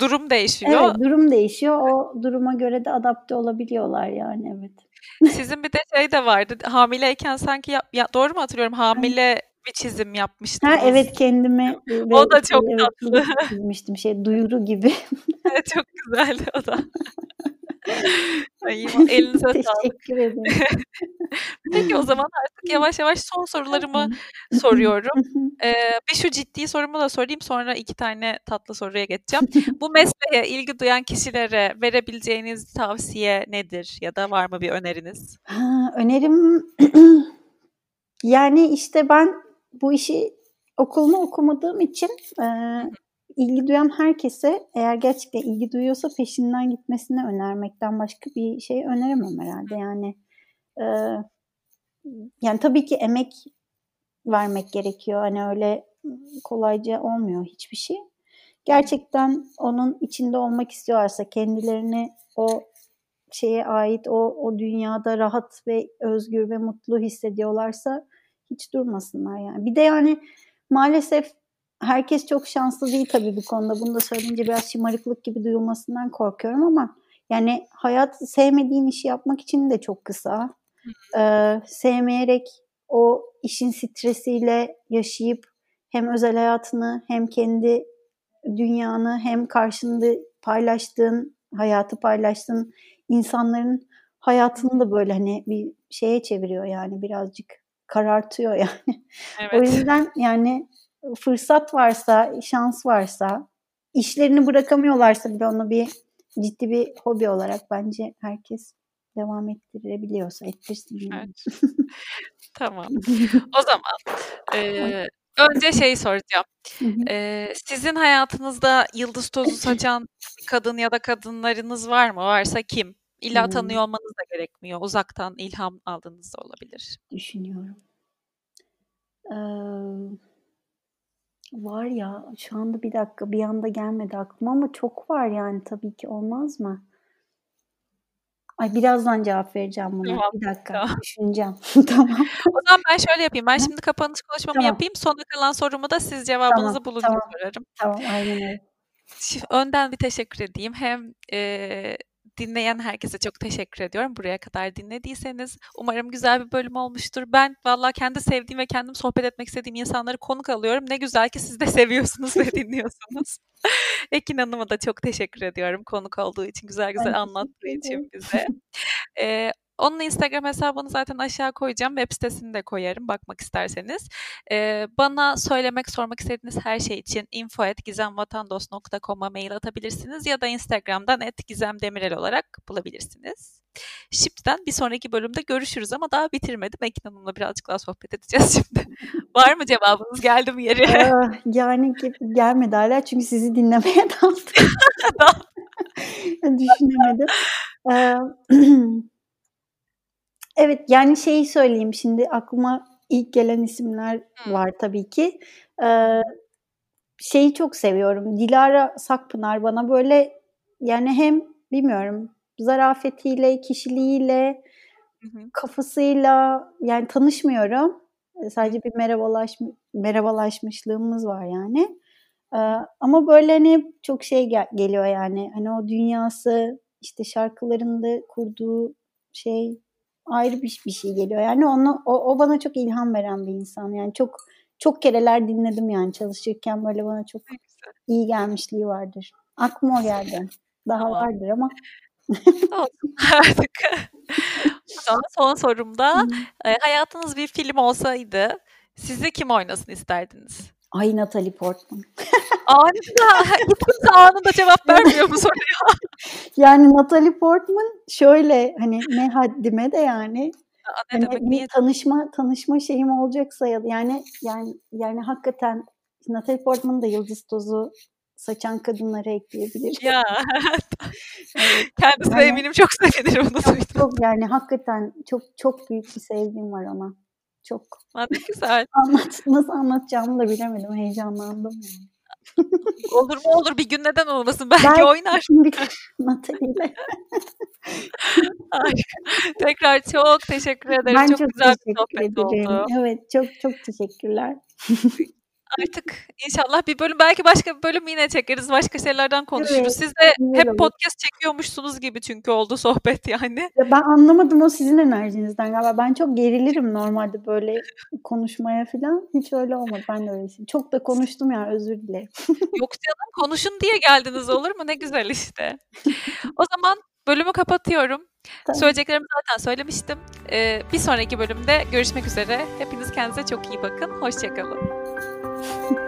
durum değişiyor. Evet durum değişiyor. O duruma göre de adapte olabiliyorlar yani evet. Sizin bir de şey de vardı. Hamileyken sanki ya, ya doğru mu hatırlıyorum? Hamile bir çizim yapmıştınız. Ha evet kendime o da çok evet, tatlı. Çizmiştim şey duyuru gibi. evet çok güzeldi o da. Ay, elinize sağlık. Teşekkür ederim. Peki o zaman artık yavaş yavaş son sorularımı soruyorum. Ee, bir şu ciddi sorumu da sorayım sonra iki tane tatlı soruya geçeceğim. Bu mesleğe ilgi duyan kişilere verebileceğiniz tavsiye nedir ya da var mı bir öneriniz? Ha, önerim yani işte ben bu işi okulunu okumadığım için e, ilgi duyan herkese eğer gerçekten ilgi duyuyorsa peşinden gitmesini önermekten başka bir şey öneremem herhalde. Yani e, yani tabii ki emek vermek gerekiyor. Hani öyle kolayca olmuyor hiçbir şey. Gerçekten onun içinde olmak istiyorlarsa kendilerini o şeye ait o o dünyada rahat ve özgür ve mutlu hissediyorlarsa hiç durmasınlar yani. Bir de yani maalesef herkes çok şanslı değil tabii bu konuda. Bunu da söyleyince biraz şımarıklık gibi duyulmasından korkuyorum ama yani hayat sevmediğin işi yapmak için de çok kısa. Ee, sevmeyerek o işin stresiyle yaşayıp hem özel hayatını hem kendi dünyanı hem karşında paylaştığın hayatı paylaştığın insanların hayatını da böyle hani bir şeye çeviriyor yani birazcık karartıyor yani. Evet. o yüzden yani fırsat varsa, şans varsa, işlerini bırakamıyorlarsa bile onu bir ciddi bir hobi olarak bence herkes devam ettirebiliyorsa ettirsin. Evet. tamam. O zaman e, önce şey soracağım. E, sizin hayatınızda yıldız tozu saçan kadın ya da kadınlarınız var mı? Varsa kim? İlla tanıyor olmanız da gerekmiyor. Uzaktan ilham aldığınız da olabilir. Düşünüyorum. Ee, Var ya, şu anda bir dakika bir anda gelmedi aklıma ama çok var yani tabii ki olmaz mı? Ay birazdan cevap vereceğim buna. Tamam. Bir dakika tamam. düşüneceğim. tamam. O zaman ben şöyle yapayım. Ben şimdi kapanış konuşmamı tamam. yapayım. Sonra kalan sorumu da siz cevabınızı tamam. bulunca tamam. sorarım. Tamam aynen öyle. Önden bir teşekkür edeyim. Hem e, dinleyen herkese çok teşekkür ediyorum. Buraya kadar dinlediyseniz umarım güzel bir bölüm olmuştur. Ben valla kendi sevdiğim ve kendim sohbet etmek istediğim insanları konuk alıyorum. Ne güzel ki siz de seviyorsunuz ve dinliyorsunuz. Ekin Hanım'a da çok teşekkür ediyorum konuk olduğu için, güzel güzel anlattığı için bize. Ee, Onun Instagram hesabını zaten aşağı koyacağım. Web sitesini de koyarım bakmak isterseniz. Ee, bana söylemek, sormak istediğiniz her şey için info.gizemvatandos.com'a mail atabilirsiniz ya da Instagram'dan @gizemdemirel olarak bulabilirsiniz. Şimdiden bir sonraki bölümde görüşürüz ama daha bitirmedim. Ekin Hanım'la birazcık daha sohbet edeceğiz şimdi. Var mı cevabınız? Geldi mi yeri? yani gelmedi hala çünkü sizi dinlemeye daldım. Düşünemedim. evet yani şeyi söyleyeyim şimdi aklıma ilk gelen isimler var tabii ki. şeyi çok seviyorum. Dilara Sakpınar bana böyle yani hem bilmiyorum zarafetiyle, kişiliğiyle, hı hı. kafasıyla yani tanışmıyorum. Sadece bir merhabalaş merhabalaşmışlığımız var yani. Ee, ama böyle hani çok şey gel- geliyor yani. Hani o dünyası işte şarkılarında kurduğu şey ayrı bir, bir şey geliyor. Yani onu o, o bana çok ilham veren bir insan. Yani çok çok kereler dinledim yani çalışırken böyle bana çok iyi gelmişliği vardır. Aklıma o geldi. Daha tamam. vardır ama artık. Son sorumda e, hayatınız bir film olsaydı sizi kim oynasın isterdiniz? Ay Natalie Portman. anında. Kimse anında cevap vermiyor bu soruya. yani Natalie Portman şöyle hani ne haddime de yani hani demek, bir niye? tanışma tanışma şeyim olacaksa ya yani yani yani hakikaten Natalie Portman'ın da yıldız tozu saçan kadınları ekleyebiliriz. Ya. evet. Kendisi yani, eminim çok sevinir bunu çok, çok yani hakikaten çok çok büyük bir sevgim var ona. Çok. Ne güzel. Anlat, nasıl anlatacağımı da bilemedim. Heyecanlandım yani. olur mu olur bir gün neden olmasın belki, belki oynar. Natalie'yle. Tekrar çok teşekkür ederim. Ben çok, çok güzel bir sohbet ederim. oldu. Evet çok çok teşekkürler. Artık inşallah bir bölüm belki başka bir bölüm yine çekeriz. Başka şeylerden konuşuruz. Evet, Siz de hep olur. podcast çekiyormuşsunuz gibi çünkü oldu sohbet yani. Ya ben anlamadım o sizin enerjinizden galiba. Ben çok gerilirim normalde böyle konuşmaya falan. Hiç öyle olmadı. Ben de öyleyim. Çok da konuştum ya özür dilerim. Yok canım konuşun diye geldiniz olur mu? Ne güzel işte. O zaman bölümü kapatıyorum. Tamam. Söyleyeceklerimi zaten söylemiştim. Ee, bir sonraki bölümde görüşmek üzere. Hepiniz kendinize çok iyi bakın. Hoşçakalın. 哼。